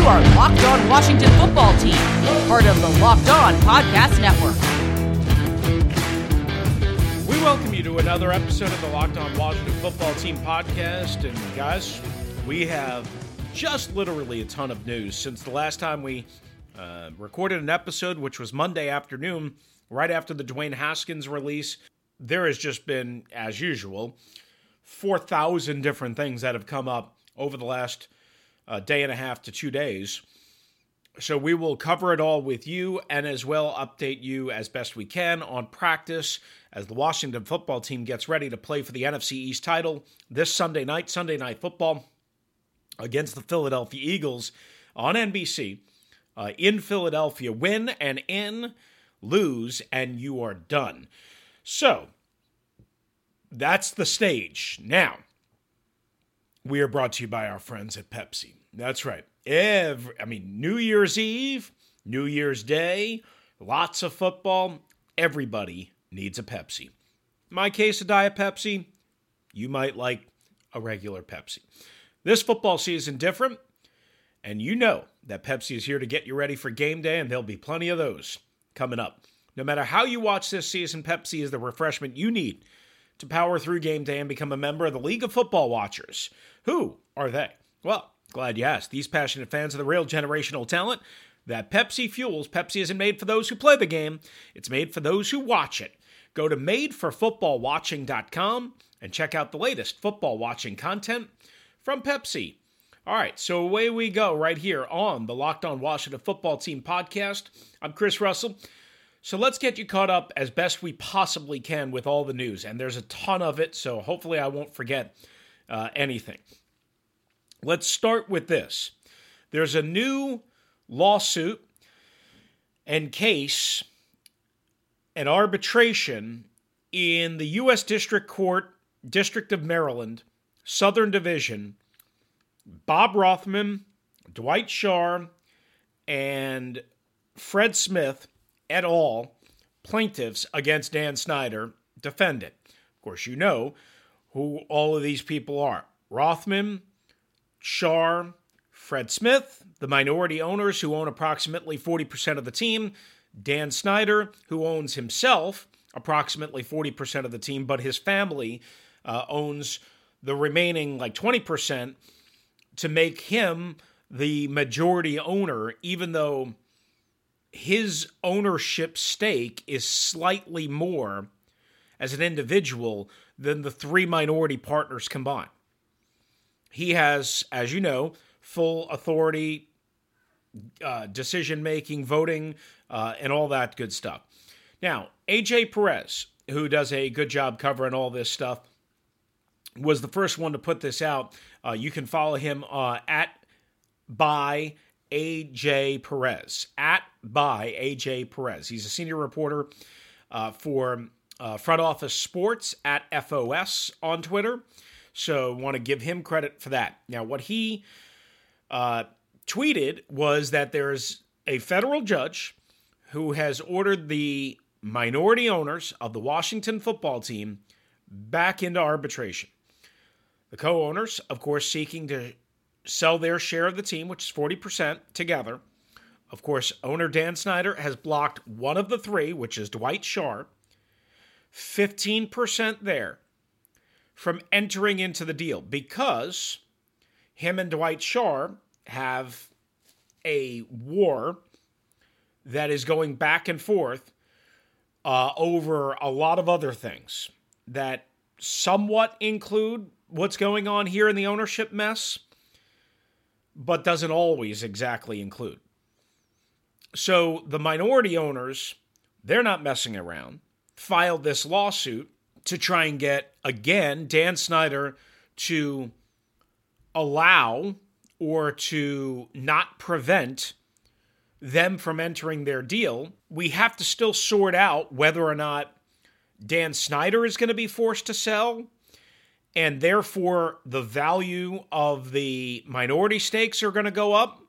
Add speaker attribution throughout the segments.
Speaker 1: You are Locked On Washington Football Team, part of the Locked On Podcast Network.
Speaker 2: We welcome you to another episode of the Locked On Washington Football Team podcast. And guys, we have just literally a ton of news since the last time we uh, recorded an episode, which was Monday afternoon, right after the Dwayne Haskins release. There has just been, as usual, 4,000 different things that have come up over the last uh, day and a half to two days. So we will cover it all with you and as well update you as best we can on practice as the Washington football team gets ready to play for the NFC East title this Sunday night, Sunday night football against the Philadelphia Eagles on NBC uh, in Philadelphia. Win and in, lose, and you are done. So that's the stage. Now, we are brought to you by our friends at Pepsi. That's right. Every, I mean, New Year's Eve, New Year's Day, lots of football. Everybody needs a Pepsi. My case a Diet Pepsi, you might like a regular Pepsi. This football season different, and you know that Pepsi is here to get you ready for game day, and there'll be plenty of those coming up. No matter how you watch this season, Pepsi is the refreshment you need to power through game day and become a member of the League of Football Watchers. Who are they? Well, glad you asked. These passionate fans of the real generational talent that Pepsi fuels. Pepsi isn't made for those who play the game, it's made for those who watch it. Go to madeforfootballwatching.com and check out the latest football watching content from Pepsi. All right, so away we go right here on the Locked On Washington Football Team podcast. I'm Chris Russell. So let's get you caught up as best we possibly can with all the news. And there's a ton of it, so hopefully I won't forget uh, anything. Let's start with this there's a new lawsuit and case, an arbitration in the U.S. District Court, District of Maryland, Southern Division. Bob Rothman, Dwight Schar, and Fred Smith et al., plaintiffs against Dan Snyder, defendant. Of course, you know who all of these people are Rothman, Schar, Fred Smith, the minority owners who own approximately 40% of the team, Dan Snyder, who owns himself approximately 40% of the team, but his family uh, owns the remaining like 20% to make him the majority owner, even though his ownership stake is slightly more as an individual than the three minority partners combined. He has, as you know, full authority, uh, decision making, voting, uh, and all that good stuff. Now, AJ Perez, who does a good job covering all this stuff, was the first one to put this out. Uh, you can follow him uh, at by AJ Perez at by AJ Perez. He's a senior reporter uh, for uh, Front Office Sports at FOS on Twitter. So want to give him credit for that. Now, what he uh, tweeted was that there's a federal judge who has ordered the minority owners of the Washington football team back into arbitration. The co owners, of course, seeking to sell their share of the team, which is 40% together. Of course, owner Dan Snyder has blocked one of the three, which is Dwight Schar. 15% there from entering into the deal because him and Dwight Schar have a war that is going back and forth uh, over a lot of other things that somewhat include what's going on here in the ownership mess but doesn't always exactly include. So the minority owners, they're not messing around, filed this lawsuit to try and get, again, Dan Snyder to allow or to not prevent them from entering their deal, we have to still sort out whether or not Dan Snyder is going to be forced to sell, and therefore the value of the minority stakes are going to go up,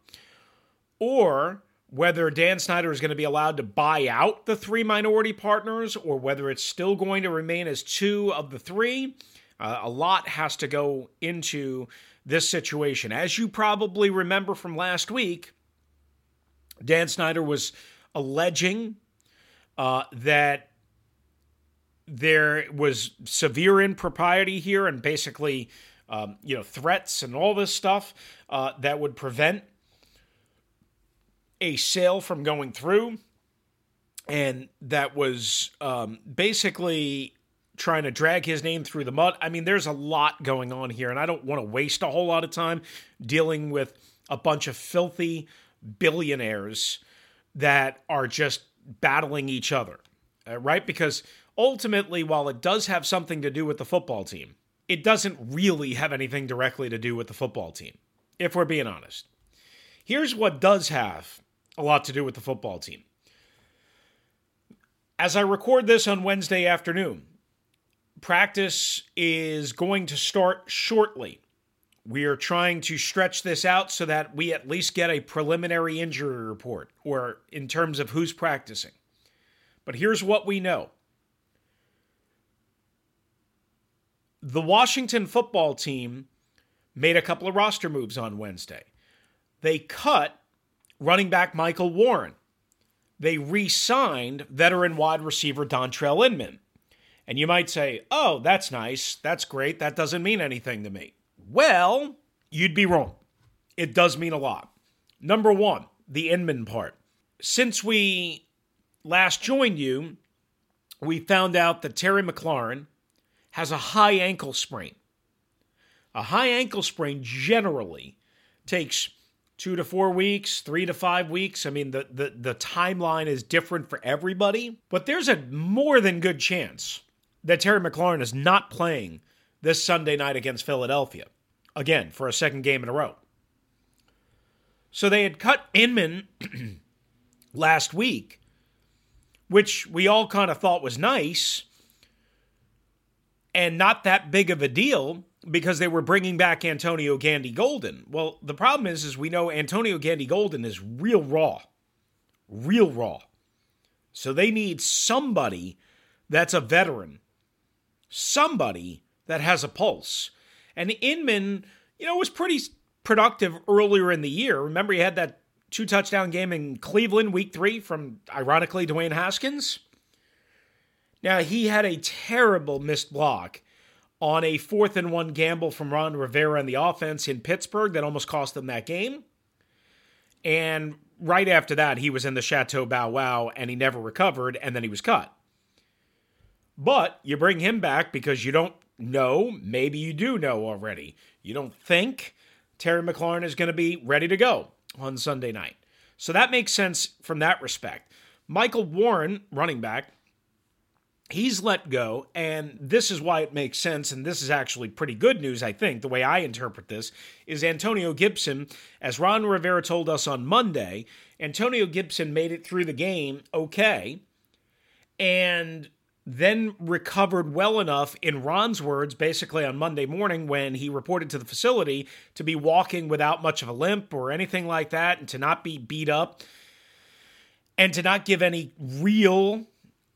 Speaker 2: or whether Dan Snyder is going to be allowed to buy out the three minority partners, or whether it's still going to remain as two of the three. Uh, a lot has to go into this situation. As you probably remember from last week, Dan Snyder was alleging uh, that there was severe impropriety here and basically, um, you know, threats and all this stuff uh, that would prevent a sale from going through. And that was um, basically trying to drag his name through the mud. I mean, there's a lot going on here, and I don't want to waste a whole lot of time dealing with a bunch of filthy billionaires that are just battling each other, uh, right? Because ultimately, while it does have something to do with the football team, it doesn't really have anything directly to do with the football team, if we're being honest. Here's what does have a lot to do with the football team. As I record this on Wednesday afternoon, practice is going to start shortly. We are trying to stretch this out so that we at least get a preliminary injury report, or in terms of who's practicing. But here's what we know the Washington football team made a couple of roster moves on Wednesday. They cut running back Michael Warren. They re signed veteran wide receiver Dontrelle Inman. And you might say, oh, that's nice. That's great. That doesn't mean anything to me. Well, you'd be wrong. It does mean a lot. Number one, the Inman part. Since we last joined you, we found out that Terry McLaurin has a high ankle sprain. A high ankle sprain generally takes two to four weeks, three to five weeks. I mean, the, the, the timeline is different for everybody, but there's a more than good chance that Terry McLaurin is not playing this Sunday night against Philadelphia. Again, for a second game in a row. So they had cut Inman last week, which we all kind of thought was nice and not that big of a deal because they were bringing back Antonio Gandy Golden. Well, the problem is is we know Antonio Gandy Golden is real raw. Real raw. So they need somebody that's a veteran. Somebody that has a pulse. And Inman, you know, was pretty productive earlier in the year. Remember, he had that two touchdown game in Cleveland week three from, ironically, Dwayne Haskins? Now, he had a terrible missed block on a fourth and one gamble from Ron Rivera and the offense in Pittsburgh that almost cost them that game. And right after that, he was in the Chateau Bow Wow and he never recovered, and then he was cut. But you bring him back because you don't know, maybe you do know already. You don't think Terry McLaurin is going to be ready to go on Sunday night. So that makes sense from that respect. Michael Warren, running back, he's let go, and this is why it makes sense, and this is actually pretty good news, I think. The way I interpret this is Antonio Gibson, as Ron Rivera told us on Monday, Antonio Gibson made it through the game okay, and then recovered well enough, in Ron's words, basically on Monday morning when he reported to the facility, to be walking without much of a limp or anything like that, and to not be beat up, and to not give any real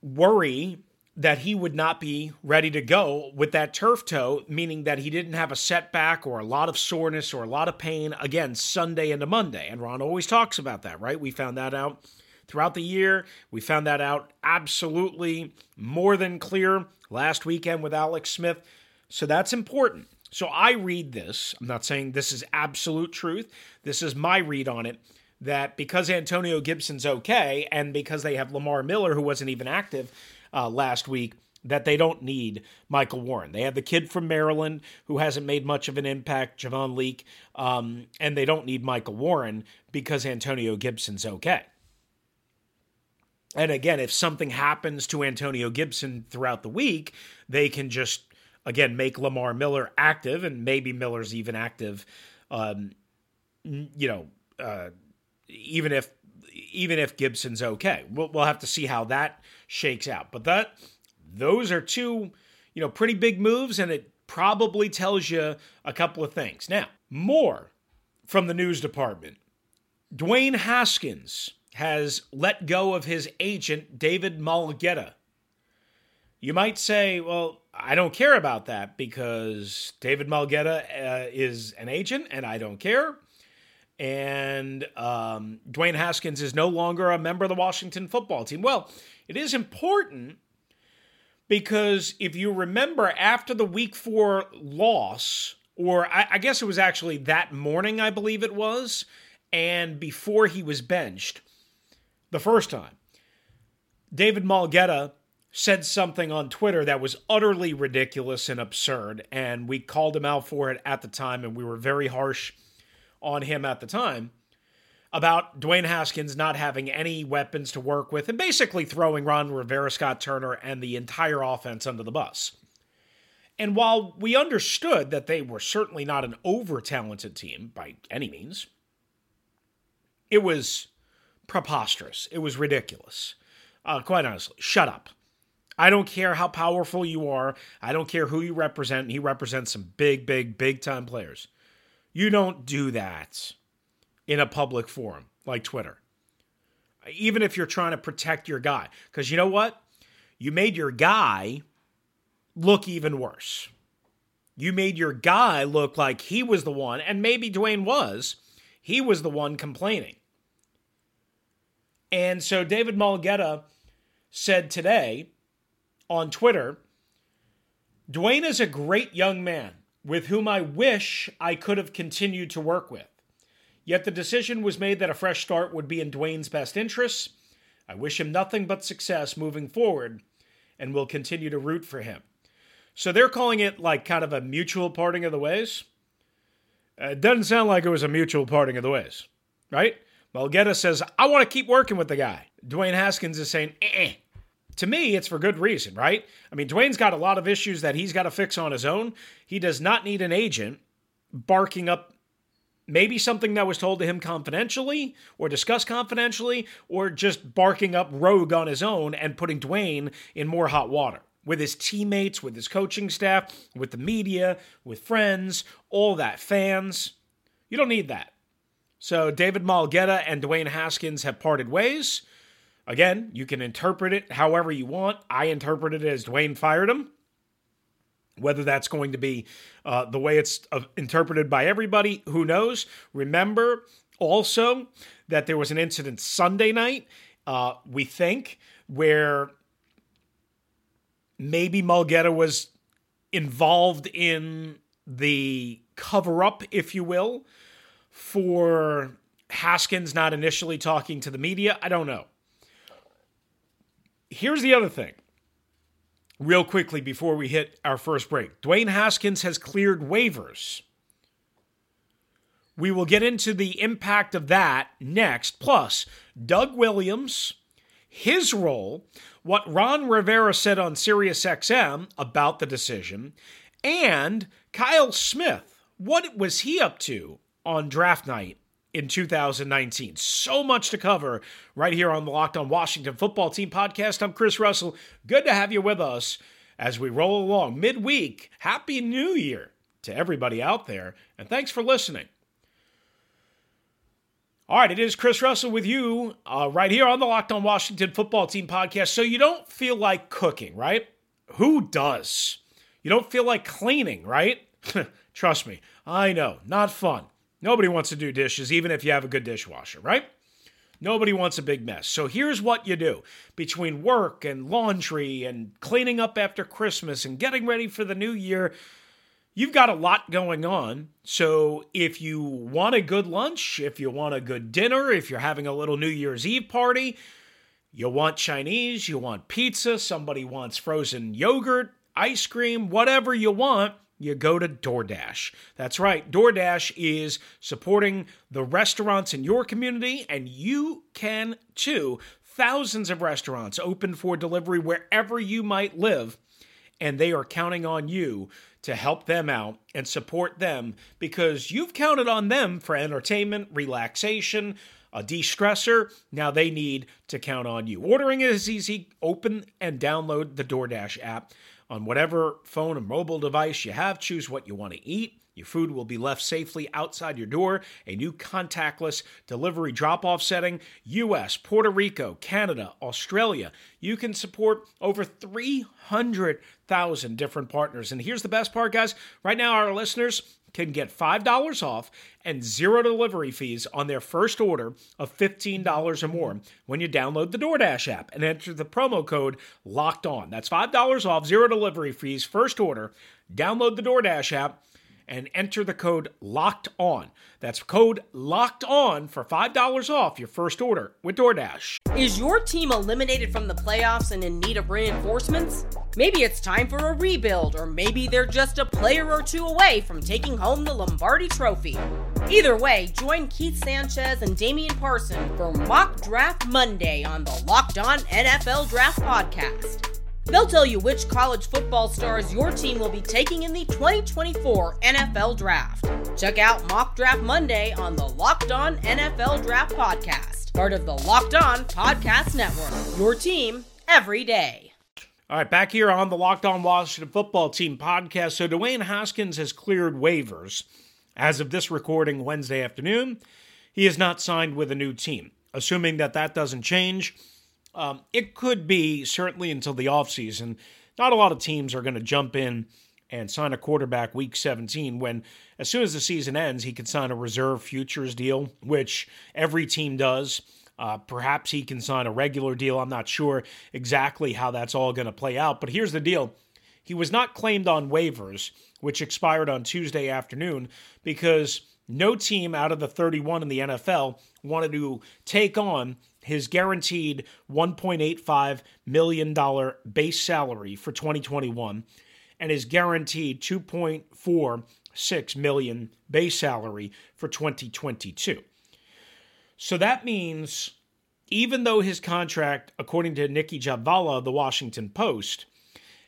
Speaker 2: worry that he would not be ready to go with that turf toe, meaning that he didn't have a setback or a lot of soreness or a lot of pain again Sunday into Monday. And Ron always talks about that, right? We found that out throughout the year. We found that out absolutely more than clear last weekend with Alex Smith. So that's important. So I read this. I'm not saying this is absolute truth. This is my read on it that because Antonio Gibson's okay and because they have Lamar Miller, who wasn't even active uh, last week, that they don't need Michael Warren. They have the kid from Maryland who hasn't made much of an impact, Javon Leake, um, and they don't need Michael Warren because Antonio Gibson's okay. And again, if something happens to Antonio Gibson throughout the week, they can just again, make Lamar Miller active, and maybe Miller's even active, um, you know, uh, even if even if Gibson's okay. We'll, we'll have to see how that shakes out. But that those are two, you know, pretty big moves, and it probably tells you a couple of things. Now, more from the news department. Dwayne Haskins has let go of his agent, David Mulugheta. You might say, well, I don't care about that because David Mulugheta uh, is an agent and I don't care. And um, Dwayne Haskins is no longer a member of the Washington football team. Well, it is important because if you remember after the week four loss, or I, I guess it was actually that morning, I believe it was, and before he was benched the first time, David Mulugheta said something on Twitter that was utterly ridiculous and absurd, and we called him out for it at the time, and we were very harsh on him at the time about Dwayne Haskins not having any weapons to work with and basically throwing Ron Rivera, Scott Turner, and the entire offense under the bus. And while we understood that they were certainly not an over talented team by any means, it was preposterous. It was ridiculous. Uh, quite honestly, shut up. I don't care how powerful you are. I don't care who you represent. He represents some big, big, big time players. You don't do that in a public forum like Twitter. Even if you're trying to protect your guy. Because you know what? You made your guy look even worse. You made your guy look like he was the one, and maybe Dwayne was, he was the one complaining. And so David Mulugheta said today on Twitter Dwayne is a great young man with whom I wish I could have continued to work with. Yet the decision was made that a fresh start would be in Dwayne's best interests. I wish him nothing but success moving forward and will continue to root for him. So they're calling it like kind of a mutual parting of the ways. Uh, it doesn't sound like it was a mutual parting of the ways, right? Mulugheta says, I want to keep working with the guy. Dwayne Haskins is saying, eh. To me, it's for good reason, right? I mean, Dwayne's got a lot of issues that he's got to fix on his own. He does not need an agent barking up maybe something that was told to him confidentially or discussed confidentially, or just barking up rogue on his own and putting Dwayne in more hot water with his teammates, with his coaching staff, with the media, with friends, all that, fans. You don't need that. So David Mulugheta and Dwayne Haskins have parted ways. Again, you can interpret it however you want. I interpret it as Dwayne fired him. Whether that's going to be uh, the way it's uh, interpreted by everybody, who knows? Remember also that there was an incident Sunday night, uh, we think, where maybe Mulugheta was involved in the cover up, if you will, for Haskins not initially talking to the media. I don't know. Here's the other thing real quickly before we hit our first break. Dwayne Haskins has cleared waivers. We will get into the impact of that next. Plus, Doug Williams, his role, what Ron Rivera said on SiriusXM about the decision, and Kyle Smith. What was he up to on draft night in 2019. So much to cover right here on the Locked On Washington Football Team podcast. I'm Chris Russell. Good to have you with us as we roll along midweek. Happy New Year to everybody out there, and thanks for listening. All right, it is Chris Russell with you uh, right here on the Locked On Washington Football Team podcast. So you don't feel like cooking, right? Who does? You don't feel like cleaning, right? Trust me, I know, not fun. Nobody wants to do dishes, even if you have a good dishwasher, right? Nobody wants a big mess. So here's what you do between work and laundry and cleaning up after Christmas and getting ready for the new year. You've got a lot going on. So if you want a good lunch, if you want a good dinner, if you're having a little New Year's Eve party, you want Chinese, you want pizza, somebody wants frozen yogurt, ice cream, whatever you want, you go to DoorDash. That's right, DoorDash is supporting the restaurants in your community, and you can too. Thousands of restaurants open for delivery wherever you might live. and they are counting on you to help them out and support them because you've counted on them for entertainment, relaxation, a de stressor. Now they need to count on you. Ordering is easy. Open and download the DoorDash app on whatever phone or mobile device you have. Choose what you want to eat. Your food will be left safely outside your door. A new contactless delivery drop off setting. US, Puerto Rico, Canada, Australia. You can support over 300,000 different partners. And here's the best part, guys. Right now, our listeners can get $5 off and zero delivery fees on their first order of $15 or more when you download the DoorDash app and enter the promo code LOCKED ON. That's $5 off, zero delivery fees, first order. Download the DoorDash app and enter the code locked on. That's code locked on for $5 off your first order with DoorDash.
Speaker 1: Is your team eliminated from the playoffs and in need of reinforcements? Maybe it's time for a rebuild, or maybe they're just a player or two away from taking home the Lombardi Trophy. Either way, join Keith Sanchez and Damian Parson for Mock Draft Monday on the Locked On NFL Draft Podcast. They'll tell you which college football stars your team will be taking in the 2024 NFL Draft. Check out Mock Draft Monday on the Locked On NFL Draft Podcast, part of the Locked On Podcast Network. Your team every day.
Speaker 2: All right, back here on the Locked On Washington Football Team podcast. So Dwayne Haskins has cleared waivers as of this recording Wednesday afternoon. He is not signed with a new team. Assuming that that doesn't change, um, it could be certainly until the offseason. Not a lot of teams are going to jump in and sign a quarterback week 17 when as soon as the season ends he could sign a reserve futures deal which every team does uh, perhaps he can sign a regular deal i'm not sure exactly how that's all going to play out but here's the deal he was not claimed on waivers which expired on tuesday afternoon because no team out of the 31 in the nfl wanted to take on his guaranteed $1.85 million base salary for 2021 and his guaranteed 2.46 million base salary for 2022. So that means even though his contract, according to Nicki Jhabvala of the Washington Post,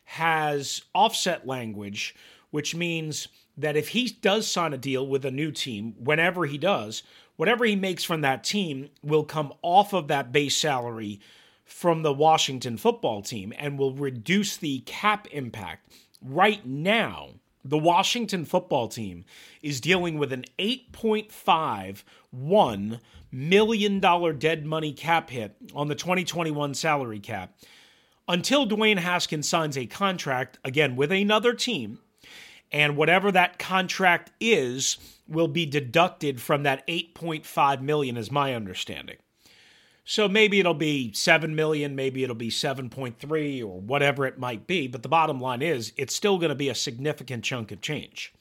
Speaker 2: has offset language, which means that if he does sign a deal with a new team, whenever he does, whatever he makes from that team will come off of that base salary from the Washington football team and will reduce the cap impact. Right now, the Washington football team is dealing with an $8.51 million dead money cap hit on the 2021 salary cap until Dwayne Haskins signs a contract again with another team. And whatever that contract is, will be deducted from that 8.5 million is my understanding. So maybe it'll be 7 million, maybe it'll be 7.3 or whatever it might be, but the bottom line is it's still going to be a significant chunk of change.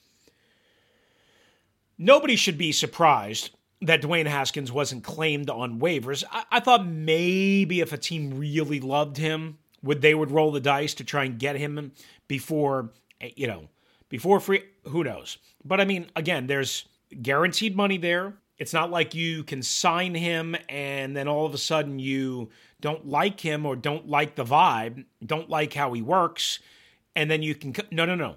Speaker 2: Nobody should be surprised that Dwayne Haskins wasn't claimed on waivers. I, I thought maybe if a team really loved him, would they would roll the dice to try and get him before you know before free who knows? But i mean again there's guaranteed money there. It's not like you can sign him and then all of a sudden you don't like him or don't like the vibe don't like how he works and then you can no no no.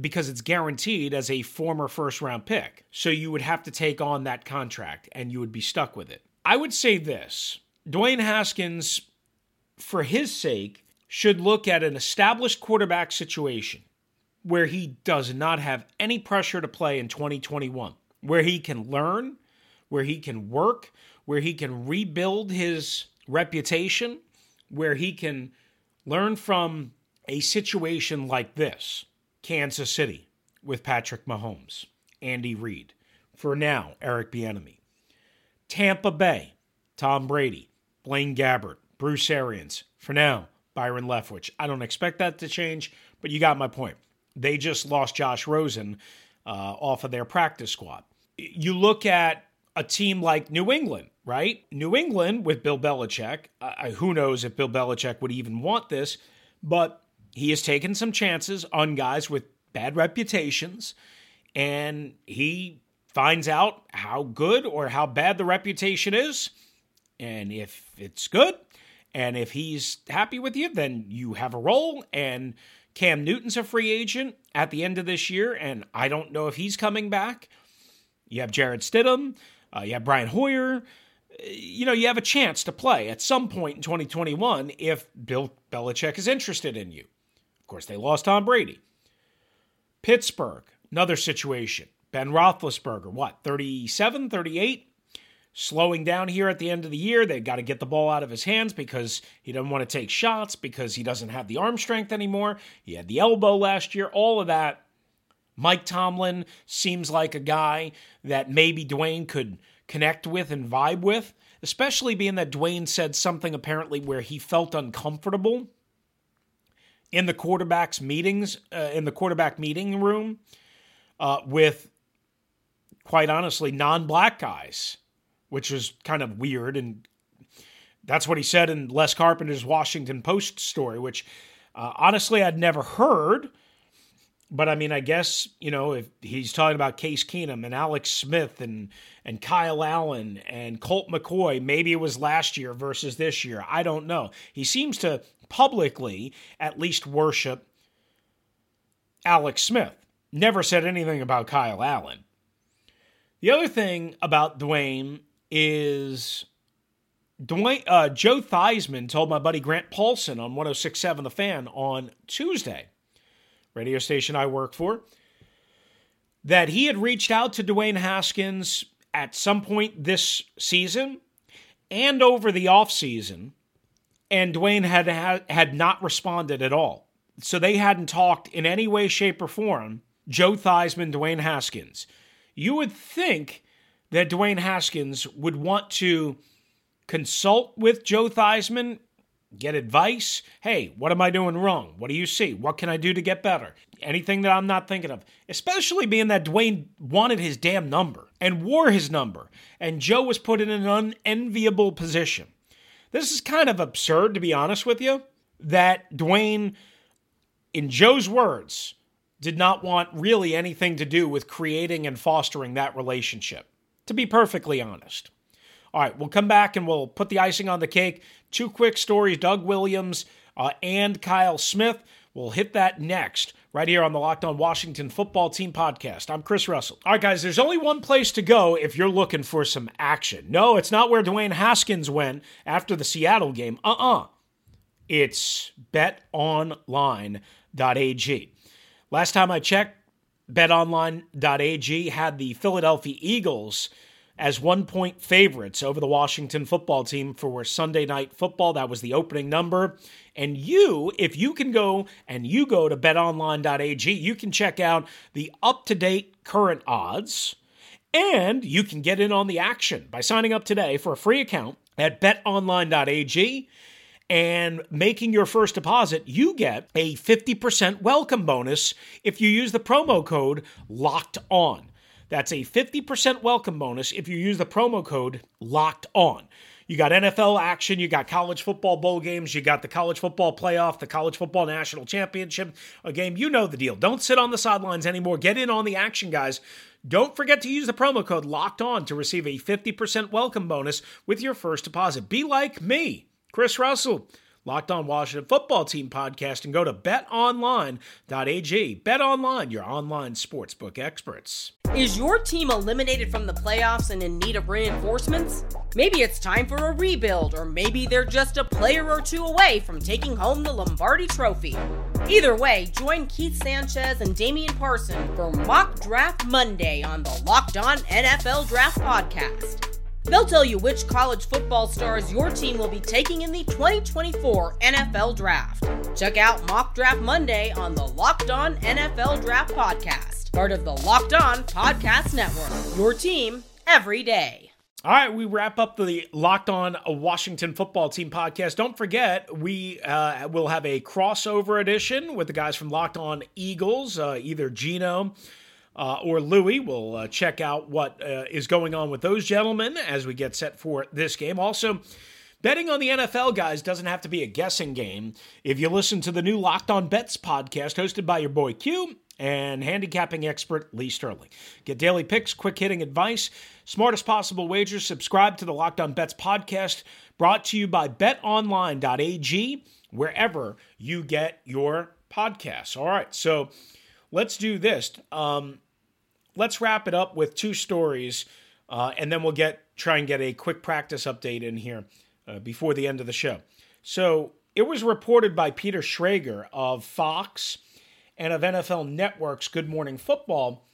Speaker 2: Because it's guaranteed as a former first round pick. So you would have to take on that contract and you would be stuck with it. I would say this. Dwayne haskins for his sake should look at an established quarterback situation where he does not have any pressure to play in 2021, where he can learn, where he can work, where he can rebuild his reputation, where he can learn from a situation like this Kansas City with Patrick Mahomes, Andy Reid, for now, Eric Bieniemy, Tampa Bay, Tom Brady, Blaine Gabbert, Bruce Arians, for now, Byron Leftwich. I don't expect that to change, but you got my point. They just lost Josh Rosen uh, off of their practice squad. You look at a team like New England, right? New England with Bill Belichick. Uh, who knows if Bill Belichick would even want this, but he has taken some chances on guys with bad reputations, and he finds out how good or how bad the reputation is. And if it's good, and if he's happy with you, then you have a role and Cam Newton's a free agent at the end of this year, and I don't know if he's coming back. You have Jarrett Stidham, uh, you have Brian Hoyer. You know, you have a chance to play at some point in 2021 if Bill Belichick is interested in you. Of course, they lost Tom Brady. Pittsburgh, another situation. Ben Roethlisberger, what, 37, 38? Slowing down here at the end of the year. They've got to get the ball out of his hands because he doesn't want to take shots, because he doesn't have the arm strength anymore. He had the elbow last year, all of that. Mike Tomlin seems like a guy that maybe Dwayne could connect with and vibe with, especially being that Dwayne said something apparently where he felt uncomfortable in the quarterback's meetings, uh, in the quarterback meeting room uh, with, quite honestly, non black guys, which was kind of weird. And that's what he said in Les Carpenter's Washington Post story, which uh, honestly I'd never heard. But I mean, I guess you know if he's talking about Case Keenum and Alex Smith and and Kyle Allen and Colt McCoy, maybe it was last year versus this year. I don't know. He seems to publicly at least worship Alex Smith. Never said anything about Kyle Allen. The other thing about Dwayne is Dwayne uh, Joe Theismann told my buddy Grant Paulsen on 106.7 The Fan on Tuesday radio station I work for, that he had reached out to Dwayne Haskins at some point this season and over the offseason, and Dwayne had, had not responded at all. So they hadn't talked in any way, shape, or form. Joe Theismann, Dwayne Haskins. You would think that Dwayne Haskins would want to consult with Joe Theismann get advice. Hey, what am I doing wrong? What do you see? What can I do to get better? Anything that I'm not thinking of. Especially being that Dwayne wanted his damn number and wore his number, and Joe was put in an unenviable position. This is kind of absurd, to be honest with you, that Dwayne, in Joe's words, did not want really anything to do with creating and fostering that relationship, to be perfectly honest. All right, we'll come back and we'll put the icing on the cake. Two quick stories Doug Williams uh, and Kyle Smith. We'll hit that next, right here on the Locked On Washington Football Team podcast. I'm Chris Russell. All right, guys, there's only one place to go if you're looking for some action. No, it's not where Dwayne Haskins went after the Seattle game. Uh uh-uh. uh. It's betonline.ag. Last time I checked, betonline.ag had the Philadelphia Eagles as one point favorites over the Washington football team for Sunday night football. That was the opening number. And you, if you can go and you go to betonline.ag, you can check out the up to date current odds. And you can get in on the action by signing up today for a free account at betonline.ag and making your first deposit, you get a 50% welcome bonus if you use the promo code LOCKED ON. That's a 50% welcome bonus if you use the promo code LOCKED ON. You got NFL action, you got college football bowl games, you got the college football playoff, the college football national championship a game. You know the deal. Don't sit on the sidelines anymore. Get in on the action, guys. Don't forget to use the promo code LOCKED ON to receive a 50% welcome bonus with your first deposit. Be like me, Chris Russell. Locked On Washington Football Team podcast and go to betonline.ag. BetOnline, your online sportsbook experts.
Speaker 1: Is your team eliminated from the playoffs and in need of reinforcements? Maybe it's time for a rebuild, or maybe they're just a player or two away from taking home the Lombardi Trophy. Either way, join Keith Sanchez and Damian Parson for Mock Draft Monday on the Locked On NFL Draft Podcast. They'll tell you which college football stars your team will be taking in the 2024 NFL Draft. Check out Mock Draft Monday on the Locked On NFL Draft Podcast, part of the Locked On Podcast Network. Your team every day.
Speaker 2: All right, we wrap up the Locked On Washington Football Team podcast. Don't forget, we uh, will have a crossover edition with the guys from Locked On Eagles, uh, either Gino uh, or Louie. We'll uh, check out what uh, is going on with those gentlemen as we get set for this game. Also, betting on the NFL, guys, doesn't have to be a guessing game. If you listen to the new Locked On Bets podcast hosted by your boy Q and handicapping expert Lee Sterling. Get daily picks, quick hitting advice, smartest possible wagers. Subscribe to the Locked On Bets podcast brought to you by betonline.ag, wherever you get your podcasts. All right, so let's do this. Um, let's wrap it up with two stories, uh, and then we'll get try and get a quick practice update in here uh, before the end of the show. So it was reported by Peter Schrager of Fox and of NFL Network's Good Morning Football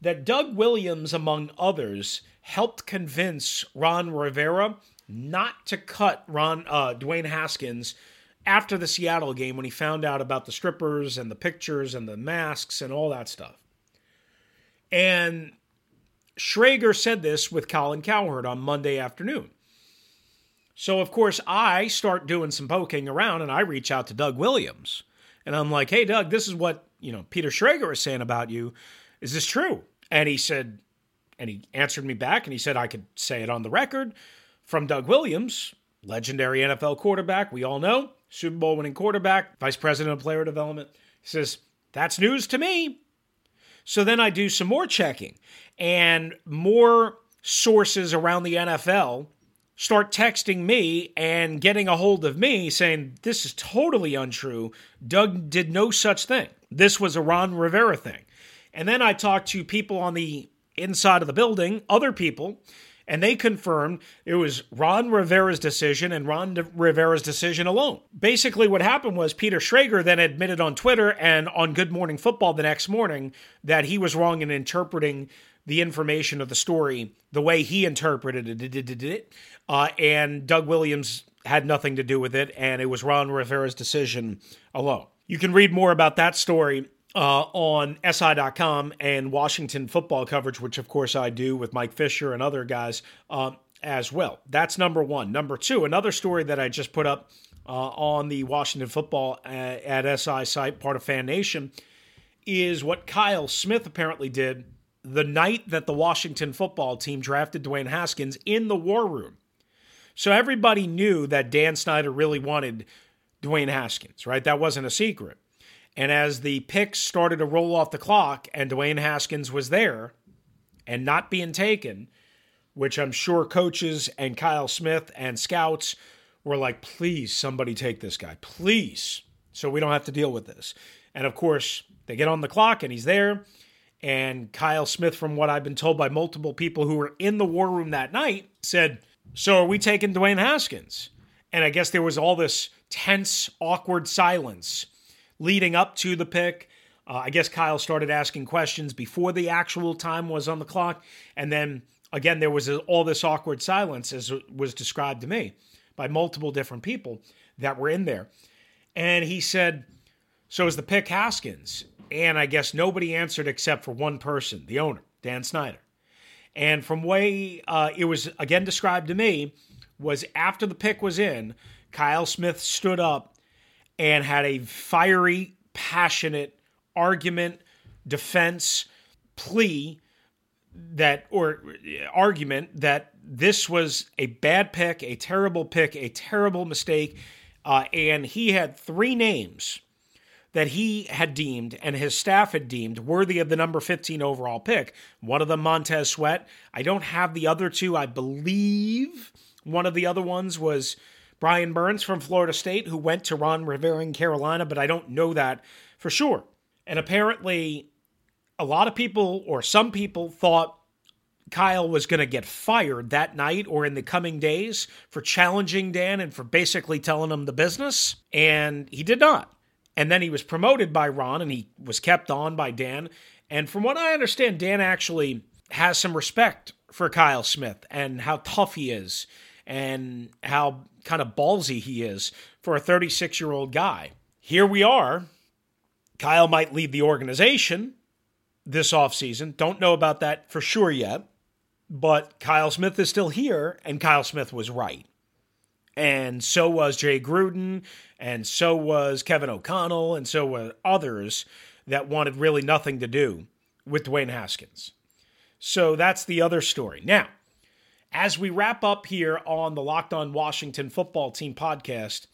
Speaker 2: that Doug Williams, among others, helped convince Ron Rivera not to cut Ron uh, Dwayne Haskins after the Seattle game when he found out about the strippers and the pictures and the masks and all that stuff. And Schrager said this with Colin Cowherd on Monday afternoon. So, of course, I start doing some poking around and I reach out to Doug Williams. And I'm like, hey, Doug, this is what, you know, Peter Schrager is saying about you. Is this true? And he said, and he answered me back and he said I could say it on the record from Doug Williams, legendary NFL quarterback, we all know, Super Bowl winning quarterback, vice president of player development. He says, that's news to me. So then I do some more checking, and more sources around the NFL start texting me and getting a hold of me saying, This is totally untrue. Doug did no such thing. This was a Ron Rivera thing. And then I talked to people on the inside of the building, other people, and they confirmed it was Ron Rivera's decision and Ron De- Rivera's decision alone. Basically, what happened was Peter Schrager then admitted on Twitter and on Good Morning Football the next morning that he was wrong in interpreting the information of the story the way he interpreted it. Uh, and Doug Williams had nothing to do with it, and it was Ron Rivera's decision alone. You can read more about that story uh, on SI.com and Washington football coverage, which of course I do with Mike Fisher and other guys uh, as well. That's number one. Number two, another story that I just put up uh, on the Washington football uh, at, at SI site, part of Fan Nation, is what Kyle Smith apparently did the night that the Washington football team drafted Dwayne Haskins in the war room. So everybody knew that Dan Snyder really wanted Dwayne Haskins, right? That wasn't a secret. And as the picks started to roll off the clock and Dwayne Haskins was there and not being taken, which I'm sure coaches and Kyle Smith and scouts were like, please, somebody take this guy, please, so we don't have to deal with this. And of course, they get on the clock and he's there. And Kyle Smith, from what I've been told by multiple people who were in the war room that night, said, So are we taking Dwayne Haskins? And I guess there was all this tense, awkward silence leading up to the pick. Uh, I guess Kyle started asking questions before the actual time was on the clock. And then again, there was all this awkward silence, as was described to me by multiple different people that were in there. And he said, So is the pick Haskins? And I guess nobody answered except for one person, the owner, Dan Snyder. And from way uh, it was again described to me, was after the pick was in, Kyle Smith stood up and had a fiery, passionate argument, defense, plea that or argument that this was a bad pick, a terrible pick, a terrible mistake, uh, and he had three names that he had deemed and his staff had deemed worthy of the number 15 overall pick. One of them, Montez Sweat. I don't have the other two. I believe one of the other ones was Brian Burns from Florida State, who went to Ron Rivera in Carolina, but I don't know that for sure. And apparently, a lot of people, or some people, thought Kyle was going to get fired that night or in the coming days for challenging Dan and for basically telling him the business. And he did not. And then he was promoted by Ron and he was kept on by Dan. And from what I understand, Dan actually has some respect for Kyle Smith and how tough he is and how kind of ballsy he is for a 36 year old guy. Here we are. Kyle might leave the organization this offseason. Don't know about that for sure yet. But Kyle Smith is still here, and Kyle Smith was right. And so was Jay Gruden, and so was Kevin O'Connell, and so were others that wanted really nothing to do with Dwayne Haskins. So that's the other story. Now, as we wrap up here on the Locked On Washington Football Team podcast,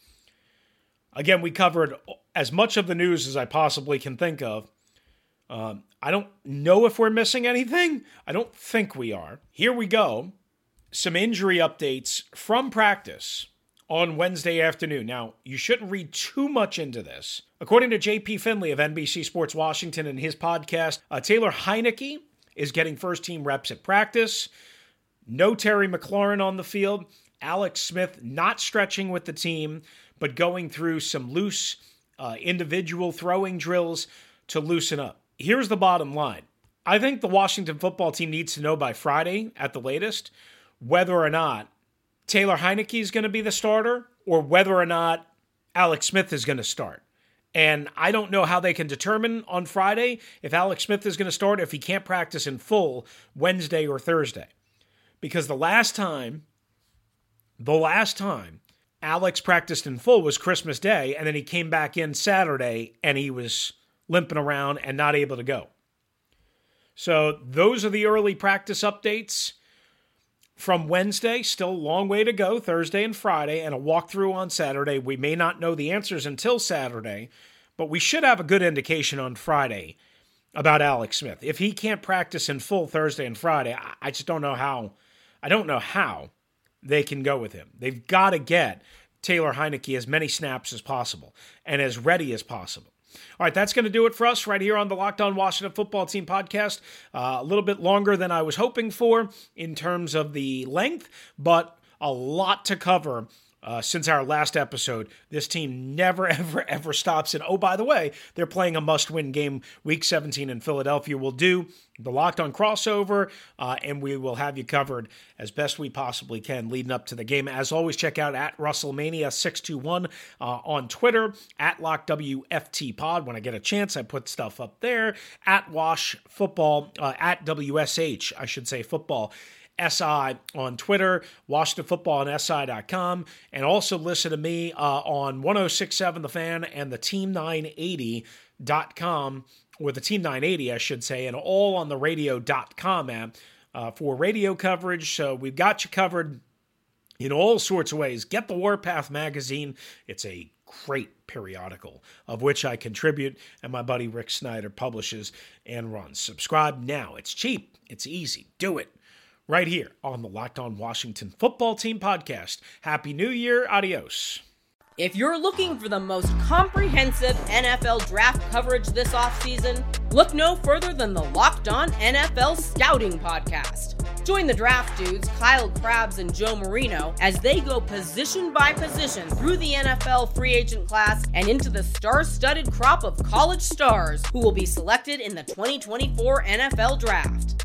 Speaker 2: again, we covered as much of the news as I possibly can think of. Um, I don't know if we're missing anything. I don't think we are. Here we go. Some injury updates from practice on Wednesday afternoon. Now, you shouldn't read too much into this. According to JP Finley of NBC Sports Washington and his podcast, uh, Taylor Heinicke is getting first team reps at practice. No Terry McLaurin on the field. Alex Smith not stretching with the team, but going through some loose uh, individual throwing drills to loosen up. Here's the bottom line I think the Washington football team needs to know by Friday at the latest whether or not Taylor Heinicke is going to be the starter or whether or not Alex Smith is going to start. And I don't know how they can determine on Friday if Alex Smith is going to start if he can't practice in full Wednesday or Thursday. Because the last time, the last time Alex practiced in full was Christmas Day, and then he came back in Saturday and he was limping around and not able to go. So those are the early practice updates from Wednesday. Still a long way to go, Thursday and Friday, and a walkthrough on Saturday. We may not know the answers until Saturday, but we should have a good indication on Friday about Alex Smith. If he can't practice in full Thursday and Friday, I just don't know how. I don't know how they can go with him. They've got to get Taylor Heinicke as many snaps as possible and as ready as possible. All right, that's going to do it for us right here on the Locked On Washington Football Team podcast. Uh, a little bit longer than I was hoping for in terms of the length, but a lot to cover uh, since our last episode. This team never, ever, ever stops. And oh, by the way, they're playing a must win game week 17 in Philadelphia. We'll do the locked on crossover, uh, and we will have you covered as best we possibly can leading up to the game. As always, check out at Russellmania621 uh, on Twitter, at LockWFT Pod. When I get a chance, I put stuff up there. At Wash Football, uh, at WSH, I should say football. SI on Twitter, Washington Football on SI.com, and also listen to me uh, on 1067 The Fan and the Team980.com, or the Team 980, I should say, and all on the radio.com app uh, for radio coverage. So we've got you covered in all sorts of ways. Get the Warpath magazine. It's a great periodical of which I contribute and my buddy Rick Snider publishes and runs. Subscribe now. It's cheap, it's easy. Do it right here on the Locked On Washington Football Team podcast. Happy New Year. Adios.
Speaker 1: If you're looking for the most comprehensive NFL draft coverage this offseason, look no further than the Locked On NFL Scouting Podcast. Join the draft dudes, Kyle Crabbs and Joe Marino, as they go position by position through the NFL free agent class and into the star studded crop of college stars who will be selected in the 2024 NFL Draft.